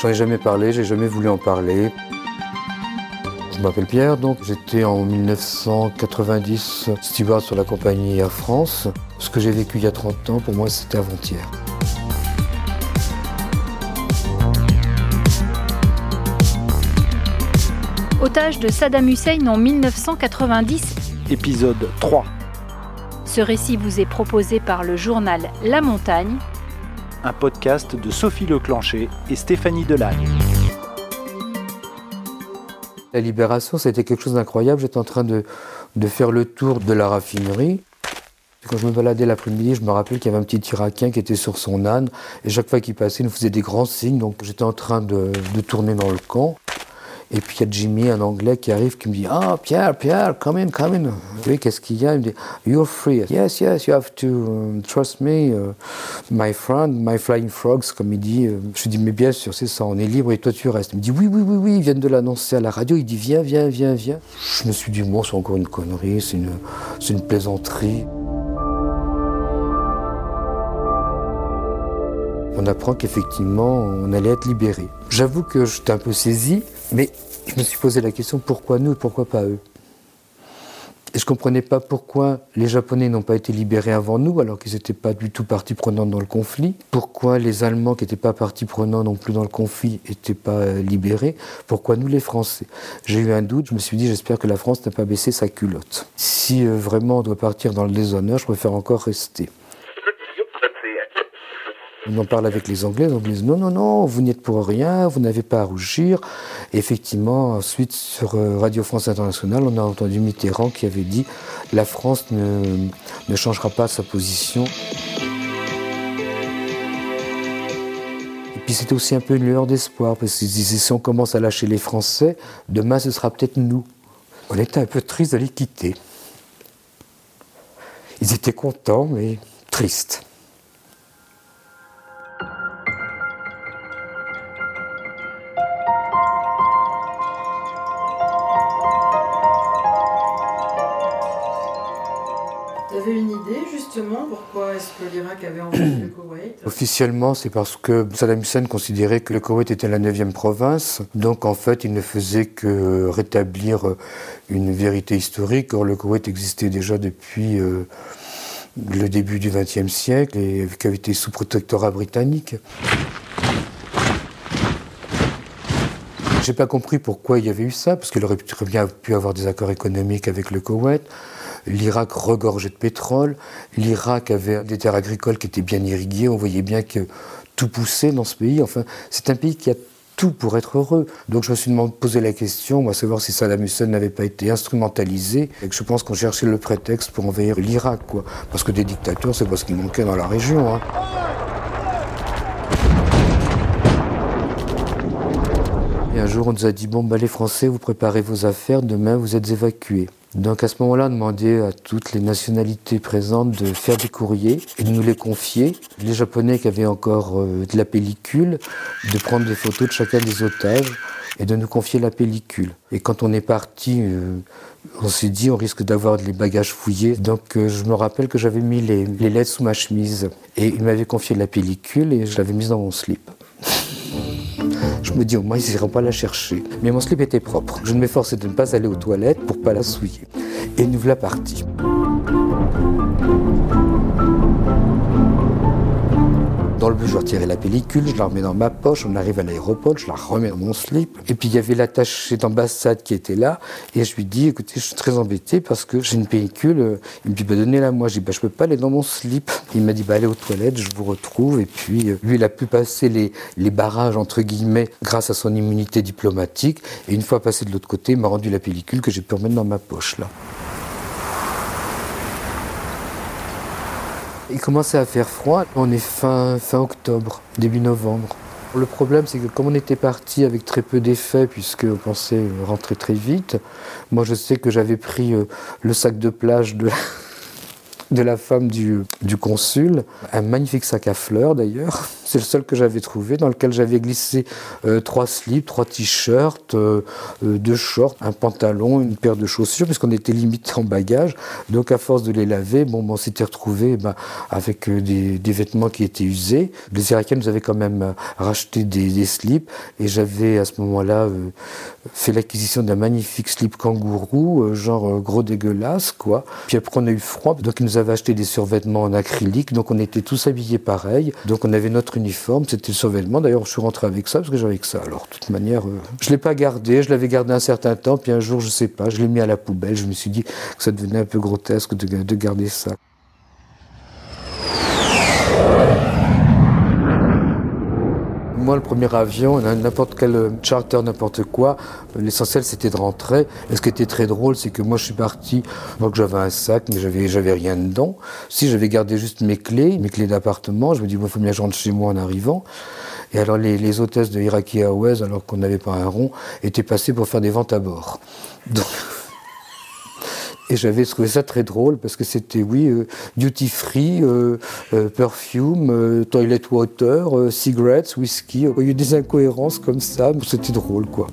J'en ai jamais parlé, j'ai jamais voulu en parler. Je m'appelle Pierre, donc j'étais en 1990 steward sur la compagnie Air France. Ce que j'ai vécu il y a 30 ans, pour moi, c'était avant-hier. Otage de Saddam Hussein en 1990. Épisode 3. Ce récit vous est proposé par le journal La Montagne. Un podcast de Sophie Leclancher et Stéphanie Delagne. La libération, c'était quelque chose d'incroyable. J'étais en train de, faire le tour de la raffinerie. Quand je me baladais l'après-midi, je me rappelle qu'il y avait un petit Irakien qui était sur son âne. Et chaque fois qu'il passait, il nous faisait des grands signes. Donc j'étais en train de tourner dans le camp. Et puis il y a Jimmy, un Anglais, qui arrive, qui me dit Ah, oh, Pierre, Pierre, come in, come in. Oui, qu'est-ce qu'il y a? Il me dit You're free. Yes, yes, you have to um, trust me, uh, my friend, my flying frogs, comme il dit. Je lui dis Mais bien sûr, c'est ça, on est libre et toi tu restes. Il me dit Oui, oui, oui, oui, ils viennent de l'annoncer à la radio. Il dit Viens, viens, viens, viens. Je me suis dit Bon, c'est encore une connerie, c'est une, une plaisanterie. on apprend qu'effectivement, on allait être libéré. J'avoue que j'étais un peu saisi, mais je me suis posé la question pourquoi nous et pourquoi pas eux? Et je ne comprenais pas pourquoi les Japonais n'ont pas été libérés avant nous, alors qu'ils n'étaient pas du tout partie prenante dans le conflit. Pourquoi les Allemands, qui n'étaient pas partie prenante non plus dans le conflit, n'étaient pas libérés? Pourquoi nous, les Français? J'ai eu un doute, je me suis dit j'espère que la France n'a pas baissé sa culotte. Si euh, vraiment on doit partir dans le déshonneur, je préfère encore rester. On en parle avec les Anglais, donc ils disent non, non, non, vous n'y êtes pour rien, vous n'avez pas à rougir. Et effectivement, ensuite, sur Radio France Internationale, on a entendu Mitterrand qui avait dit la France ne, ne changera pas sa position. Et puis c'était aussi un peu une lueur d'espoir, parce qu'ils disaient si on commence à lâcher les Français, demain ce sera peut-être nous. On était un peu tristes de les quitter. Ils étaient contents, mais tristes. Officiellement, c'est parce que Saddam Hussein considérait que le Koweït était la 9e province. Donc en fait, il ne faisait que rétablir une vérité historique. Or, le Koweït existait déjà depuis euh, le début du XXe siècle et avait été sous protectorat britannique. J'ai pas compris pourquoi il y avait eu ça, parce qu'il aurait très bien pu avoir des accords économiques avec le Koweït. L'Irak regorgeait de pétrole. L'Irak avait des terres agricoles qui étaient bien irriguées. On voyait bien que tout poussait dans ce pays. Enfin, c'est un pays qui a tout pour être heureux. Donc je me suis posé la question, à savoir si Saddam Hussein n'avait pas été instrumentalisé, et que je pense qu'on cherchait le prétexte pour envahir l'Irak, quoi. Parce que des dictateurs, c'est pas ce qui manquait dans la région. Hein. Et un jour, on nous a dit, bon, bah, les Français, vous préparez vos affaires, demain, vous êtes évacués. Donc à ce moment-là, on demandait à toutes les nationalités présentes de faire des courriers et de nous les confier. Les Japonais qui avaient encore euh, de la pellicule, de prendre des photos de chacun des otages et de nous confier la pellicule. Et quand on est parti, euh, on s'est dit on risque d'avoir les bagages fouillés. Donc euh, je me rappelle que j'avais mis les, lettres sous ma chemise et il m'avait confié la pellicule et je l'avais mise dans mon slip. Je me dis, au moins, ils n'iront pas la chercher. Mais mon slip était propre. Je m'efforçais de ne pas aller aux toilettes pour pas la souiller. Et nous voilà partis. Dans le bus, je retirais la pellicule, je la remets dans ma poche, on arrive à l'aéroport, je la remets dans mon slip. Et puis il y avait l'attaché d'ambassade qui était là, et je lui dis, écoutez, je suis très embêté parce que j'ai une pellicule. Il me dit, bah, donnez-la moi. Je dis, bah, je peux pas aller dans mon slip. Il m'a dit, bah, allez aux toilettes, je vous retrouve. Et puis euh, lui, il a pu passer les, les barrages, entre guillemets, grâce à son immunité diplomatique. Et une fois passé de l'autre côté, il m'a rendu la pellicule que j'ai pu remettre dans ma poche, là. Il commençait à faire froid. On est fin, fin octobre, début novembre. Le problème, c'est que comme on était parti avec très peu d'effets, puisqu'on pensait rentrer très vite, moi je sais que j'avais pris euh, le sac de plage de, la femme du, du, consul, un magnifique sac à fleurs d'ailleurs, C'est le seul que j'avais trouvé, dans lequel j'avais glissé euh, trois slips, trois t-shirts, euh, euh, deux shorts, un pantalon, une paire de chaussures, puisqu'on était limité en bagage. Donc à force de les laver, bon, on s'était retrouvé bah, avec des, vêtements qui étaient usés. Les Irakiens nous avaient quand même racheté des, des slips, et j'avais à ce moment-là fait l'acquisition d'un magnifique slip kangourou, genre gros dégueulasse, quoi. Puis après on a eu froid, donc ils nous avaient acheté des survêtements en acrylique, donc on était tous habillés pareil. Donc on avait notre c'était le survêtement. D'ailleurs, je suis rentré avec ça parce que j'avais que ça. Alors, de toute manière, euh, je ne l'ai pas gardé. Je l'avais gardé un certain temps. Puis un jour, je ne sais pas, je l'ai mis à la poubelle. Je me suis dit que ça devenait un peu grotesque de garder ça. Moi, le premier avion, n'importe quel charter, n'importe quoi, l'essentiel c'était de rentrer. Et ce qui était très drôle, c'est que moi je suis parti, moi que j'avais un sac, mais j'avais, j'avais rien dedans. Si j'avais gardé juste mes clés, mes clés d'appartement, je me dis, il faut bien que je rentre chez moi en arrivant. Et alors les, hôtesses de Iraqi Airways, alors qu'on n'avait pas un rond, étaient passées pour faire des ventes à bord. Et j'avais trouvé ça très drôle parce que c'était, oui, euh, duty free, euh, euh, perfume, toilet water, cigarettes, whisky. Il y a eu des incohérences comme ça. C'était drôle, quoi.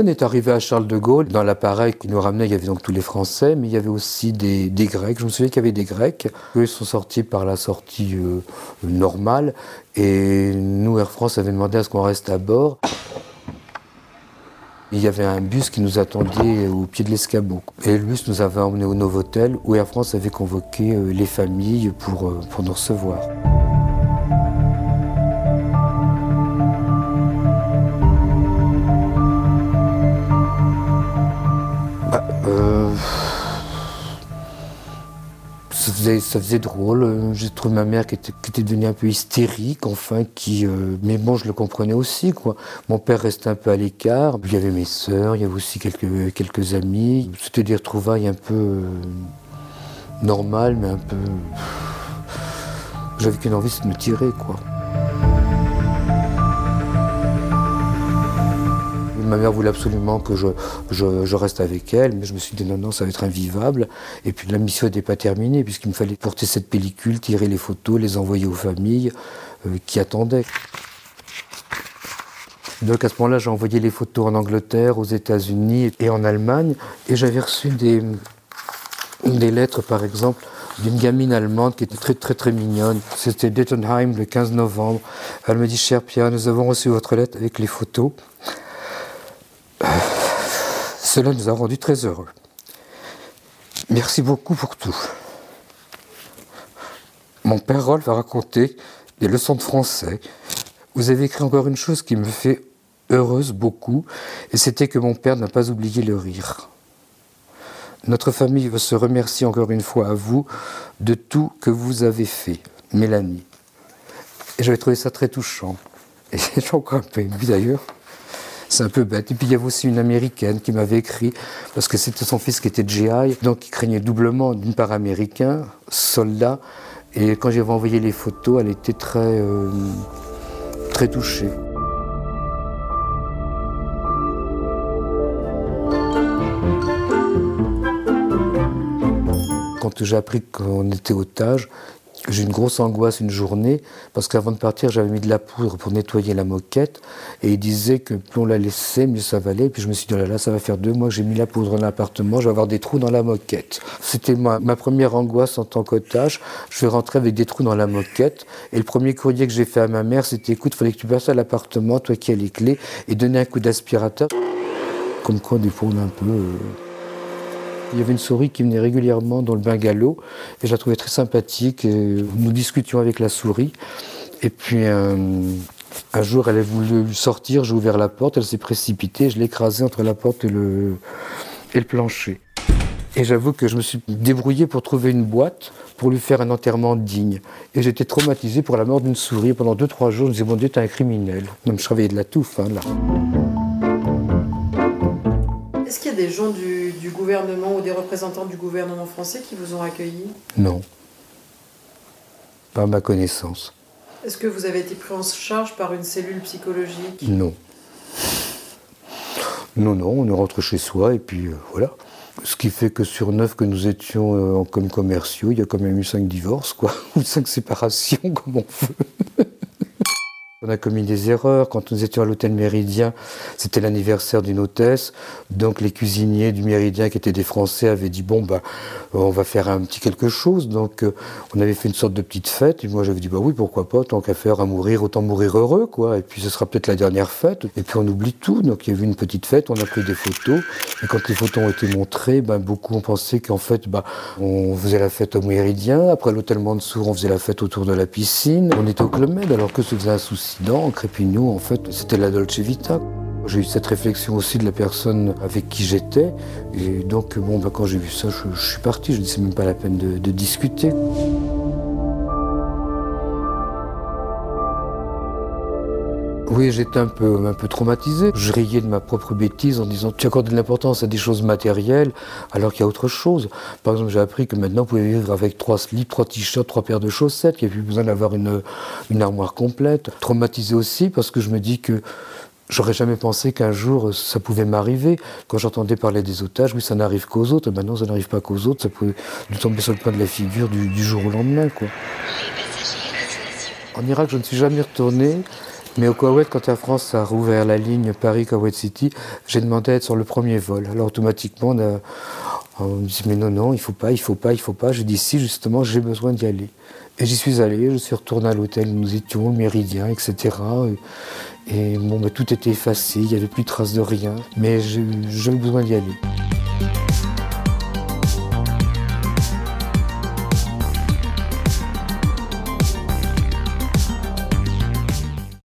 On est arrivé à Charles de Gaulle. Dans l'appareil qui nous ramenait, il y avait donc tous les Français, mais il y avait aussi des, Grecs. Je me souviens qu'il y avait des Grecs. Eux, ils sont sortis par la sortie normale. Et nous, Air France, avait demandé à ce qu'on reste à bord. Il y avait un bus qui nous attendait au pied de l'escabeau. Et le bus nous avait emmenés au Novotel où Air France avait convoqué euh, les familles pour, euh, pour nous recevoir. Ça faisait, drôle. Euh, j'ai trouvé ma mère qui était, devenue un peu hystérique, enfin, qui, euh, mais bon, je le comprenais aussi, quoi. Mon père restait un peu à l'écart. Il y avait mes sœurs, il y avait aussi quelques, quelques amis. C'était des retrouvailles un peu euh, normales, mais un peu. J'avais qu'une envie, c'est de me tirer, quoi. Ma mère voulait absolument que je, reste avec elle, mais je me suis dit non, non, ça va être invivable. Et puis la mission n'était pas terminée, puisqu'il me fallait porter cette pellicule, tirer les photos, les envoyer aux familles euh, qui attendaient. Donc à ce moment-là, j'ai envoyé les photos en Angleterre, aux États-Unis et en Allemagne. Et j'avais reçu des, des lettres, par exemple, d'une gamine allemande qui était très très très mignonne. C'était Dettenheim le 15 novembre. Elle me dit, cher Pierre, nous avons reçu votre lettre avec les photos. Cela nous a rendus très heureux. Merci beaucoup pour tout. Mon père Rolf va raconter des leçons de français. Vous avez écrit encore une chose qui me fait heureuse beaucoup, et c'était que mon père n'a pas oublié le rire. Notre famille veut se remercier encore une fois à vous de tout que vous avez fait, Mélanie. Et j'avais trouvé ça très touchant. Et j'ai encore un peu d'ailleurs. C'est un peu bête. Et puis il y avait aussi une américaine qui m'avait écrit, parce que c'était son fils qui était GI, donc il craignait doublement, d'une part américain, soldat, et quand j'avais envoyé les photos, elle était très, euh, très touchée. Quand j'ai appris qu'on était otage, j'ai une grosse angoisse une journée parce qu'avant de partir, j'avais mis de la poudre pour nettoyer la moquette et il disait que plus on la laissait, mieux ça valait. Puis je me suis dit, oh là là, ça va faire deux mois que j'ai mis la poudre dans l'appartement, je vais avoir des trous dans la moquette. C'était ma, première angoisse en tant qu'otage. Je vais rentrer avec des trous dans la moquette et le premier courrier que j'ai fait à ma mère, c'était écoute, il fallait que tu passes à l'appartement, toi qui as les clés, et donner un coup d'aspirateur. Comme quoi, on a un peu. Euh, il y avait une souris qui venait régulièrement dans le bungalow et je la trouvais très sympathique. nous discutions avec la souris. Et puis euh, un jour, elle a voulu sortir, j'ai ouvert la porte, elle s'est précipitée, je l'ai écrasée entre la porte et le, plancher. Et j'avoue que je me suis débrouillé pour trouver une boîte pour lui faire un enterrement digne. Et j'étais traumatisé pour la mort d'une souris. Pendant deux, trois jours, je me disais, bon Dieu, t'es un criminel. Même je travaillais de la touffe, hein, là. Est-ce qu'il y a des gens du, gouvernement ou des représentants du gouvernement français qui vous ont accueilli Non. Pas à ma connaissance. Est-ce que vous avez été pris en charge par une cellule psychologique Non. Non, non, on est rentré chez soi et puis euh, voilà. Ce qui fait que sur neuf que nous étions comme commerciaux, il y a quand même eu cinq divorces, quoi, ou cinq séparations, comme on veut. On a commis des erreurs. Quand nous étions à l'hôtel Méridien, c'était l'anniversaire d'une hôtesse. Donc les cuisiniers du Méridien, qui étaient des Français, avaient dit bon bah on va faire un petit quelque chose. Donc euh, on avait fait une sorte de petite fête. Et moi j'avais dit bah oui pourquoi pas, tant qu'à faire à mourir, autant mourir heureux quoi. Et puis ce sera peut-être la dernière fête. Et puis on oublie tout. Donc il y a eu une petite fête. On a pris des photos. Et quand les photos ont été montrées, ben, beaucoup ont pensé qu'en fait bah on faisait la fête au Méridien. Après l'hôtel Mansour, on faisait la fête autour de la piscine. On était au Club Med alors que se faisait un souci en Crépignou, en fait, c'était la Dolce Vita. J'ai eu cette réflexion aussi de la personne avec qui j'étais. Et donc, bon, bah, quand j'ai vu ça, je, suis parti. Je dis, c'est même pas la peine de discuter. Oui, j'étais un peu, un peu traumatisé. Je riais de ma propre bêtise en disant tu accordes de l'importance à des choses matérielles alors qu'il y a autre chose. Par exemple, j'ai appris que maintenant vous pouvez vivre avec trois slips, trois t-shirts, trois paires de chaussettes, qu'il n'y a plus besoin d'avoir une, une armoire complète. Traumatisé aussi parce que je me dis que J'aurais jamais pensé qu'un jour ça pouvait m'arriver. Quand j'entendais parler des otages, oui, ça n'arrive qu'aux autres. Maintenant, ça n'arrive pas qu'aux autres. Ça pouvait nous tomber sur le coin de la figure du, du jour au lendemain, quoi. En Irak, je ne suis jamais retourné. Mais au Koweït, quand Air France a rouvert la ligne Paris-Koweït City, j'ai demandé à être sur le premier vol. Alors automatiquement, on, me dit mais non, non, il faut pas, il faut pas, il faut pas. J'ai dit si, justement, j'ai besoin d'y aller. Et j'y suis allé, je suis retourné à l'hôtel où nous étions, le Méridien, etc. Et, bon, ben, tout était effacé, il n'y avait plus de traces de rien. Mais j'avais besoin d'y aller.